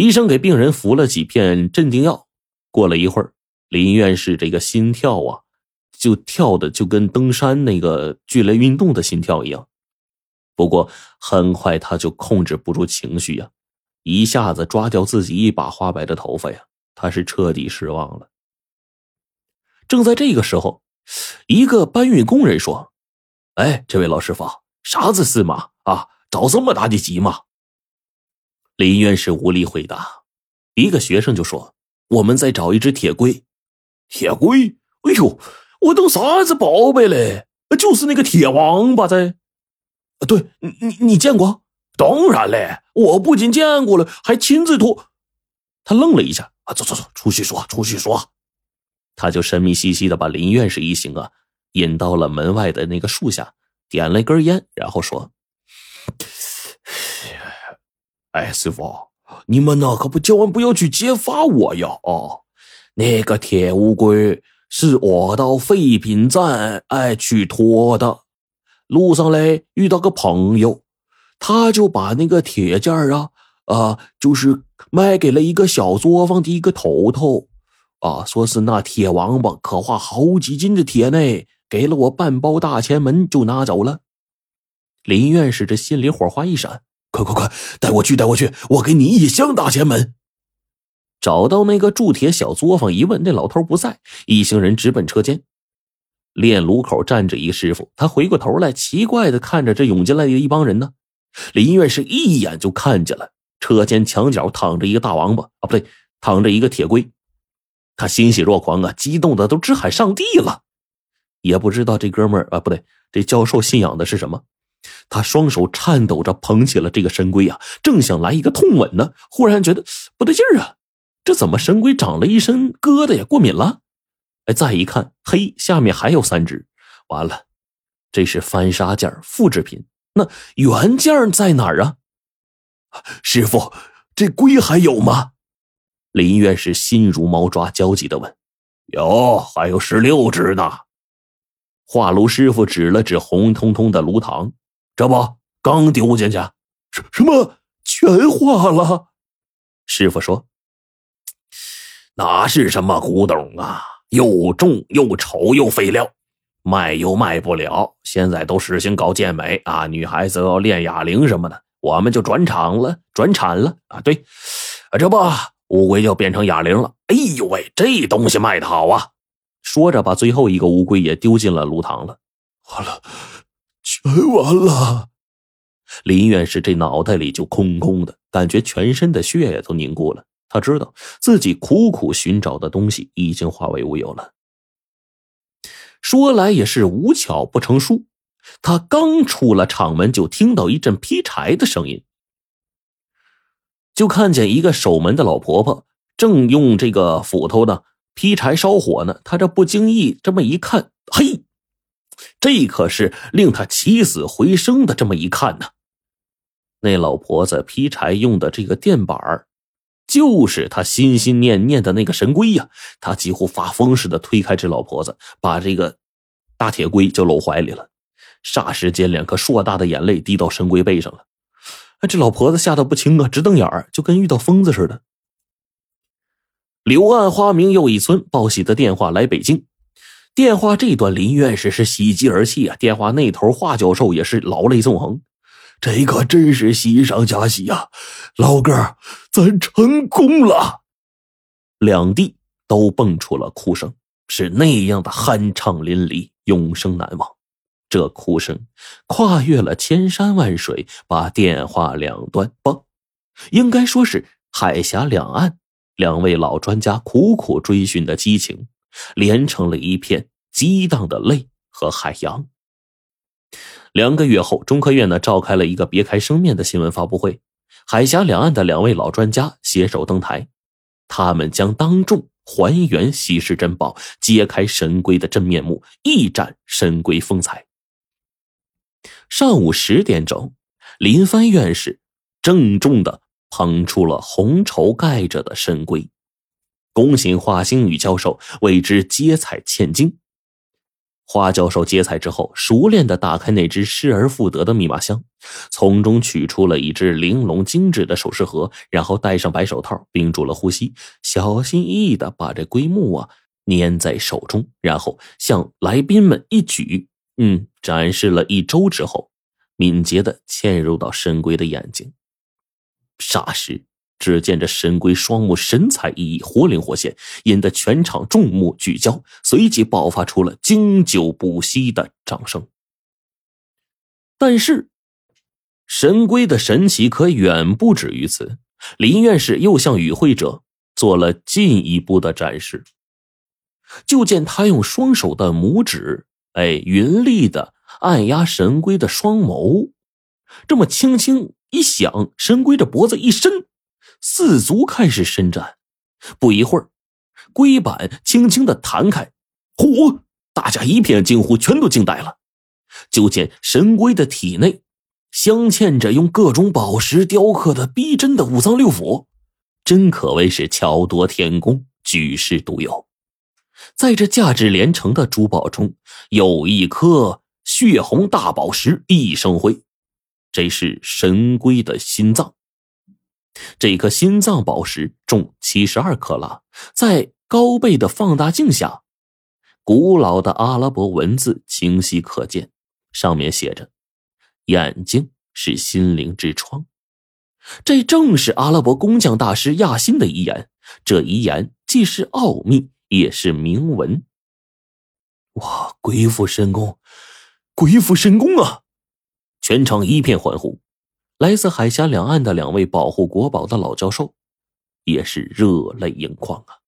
医生给病人服了几片镇定药，过了一会儿，林院士这个心跳啊，就跳的就跟登山那个剧烈运动的心跳一样。不过很快他就控制不住情绪呀，一下子抓掉自己一把花白的头发呀，他是彻底失望了。正在这个时候，一个搬运工人说：“哎，这位老师傅，啥子事嘛？啊，着这么大的急吗？”林院士无力回答。一个学生就说：“我们在找一只铁龟。”铁龟？哎呦，我当啥子宝贝嘞？就是那个铁王八噻。对你，你你见过？当然嘞，我不仅见过了，还亲自托。他愣了一下，啊，走走走，出去说，出去说。他就神秘兮兮的把林院士一行啊引到了门外的那个树下，点了一根烟，然后说：“哎，师傅，你们呢可不千万不要去揭发我呀！哦，那个铁乌龟是我到废品站哎去拖的。”路上嘞遇到个朋友，他就把那个铁件啊啊，就是卖给了一个小作坊的一个头头，啊，说是那铁王八可化好几斤的铁呢，给了我半包大前门就拿走了。林院士这心里火花一闪，快快快，带我去带我去，我给你一箱大前门。找到那个铸铁小作坊一问，那老头不在，一行人直奔车间。炼炉口站着一师傅，他回过头来，奇怪的看着这涌进来的一帮人呢。林院士一眼就看见了车间墙角躺着一个大王八啊，不对，躺着一个铁龟。他欣喜若狂啊，激动的都直喊上帝了。也不知道这哥们儿啊，不对，这教授信仰的是什么？他双手颤抖着捧起了这个神龟啊，正想来一个痛吻呢，忽然觉得不对劲儿啊，这怎么神龟长了一身疙瘩呀？过敏了？哎，再一看，嘿，下面还有三只，完了，这是翻砂件复制品。那原件在哪儿啊？师傅，这龟还有吗？林院士心如毛抓，焦急的问：“有，还有十六只呢。”画炉师傅指了指红彤彤的炉膛，这不刚丢进去？什什么？全化了？师傅说：“哪是什么古董啊？”又重又丑又废料，卖又卖不了。现在都实行搞健美啊，女孩子要练哑铃什么的，我们就转场了，转产了啊。对，啊这不乌龟就变成哑铃了。哎呦喂，这东西卖的好啊！说着，把最后一个乌龟也丢进了炉膛了。完了，全完了。林院士这脑袋里就空空的，感觉全身的血液都凝固了。他知道自己苦苦寻找的东西已经化为乌有了。说来也是无巧不成书，他刚出了厂门，就听到一阵劈柴的声音，就看见一个守门的老婆婆正用这个斧头呢劈柴烧火呢。他这不经意这么一看，嘿，这可是令他起死回生的这么一看呢。那老婆子劈柴用的这个电板儿。就是他心心念念的那个神龟呀！他几乎发疯似的推开这老婆子，把这个大铁龟就搂怀里了。霎时间，两颗硕大的眼泪滴到神龟背上了。这老婆子吓得不轻啊，直瞪眼儿，就跟遇到疯子似的。柳暗花明又一村，报喜的电话来北京。电话这端，林院士是喜极而泣啊！电话那头，华教授也是老泪纵横。这可真是喜上加喜呀，老哥，咱成功了！两地都蹦出了哭声，是那样的酣畅淋漓，永生难忘。这哭声跨越了千山万水，把电话两端，不，应该说是海峡两岸，两位老专家苦苦追寻的激情，连成了一片激荡的泪和海洋。两个月后，中科院呢召开了一个别开生面的新闻发布会，海峡两岸的两位老专家携手登台，他们将当众还原稀世珍宝，揭开神龟的真面目，一展神龟风采。上午十点整，林帆院士郑重的捧出了红绸盖着的神龟，龚醒华星宇教授为之接彩千金。华教授接彩之后，熟练的打开那只失而复得的密码箱，从中取出了一只玲珑精致的首饰盒，然后戴上白手套，屏住了呼吸，小心翼翼的把这龟木啊捏在手中，然后向来宾们一举，嗯，展示了一周之后，敏捷的嵌入到神龟的眼睛。霎时。只见这神龟双目神采奕奕，活灵活现，引得全场众目聚焦，随即爆发出了经久不息的掌声。但是，神龟的神奇可远不止于此。林院士又向与会者做了进一步的展示。就见他用双手的拇指，哎，匀力的按压神龟的双眸，这么轻轻一响，神龟的脖子一伸。四足开始伸展，不一会儿，龟板轻轻的弹开，嚯！大家一片惊呼，全都惊呆了。就见神龟的体内镶嵌着用各种宝石雕刻的逼真的五脏六腑，真可谓是巧夺天工，举世独有。在这价值连城的珠宝中，有一颗血红大宝石一生辉，这是神龟的心脏。这颗心脏宝石重七十二克拉，在高倍的放大镜下，古老的阿拉伯文字清晰可见，上面写着：“眼睛是心灵之窗。”这正是阿拉伯工匠大师亚辛的遗言。这遗言既是奥秘，也是铭文。哇！鬼斧神工，鬼斧神工啊！全场一片欢呼。来自海峡两岸的两位保护国宝的老教授，也是热泪盈眶啊。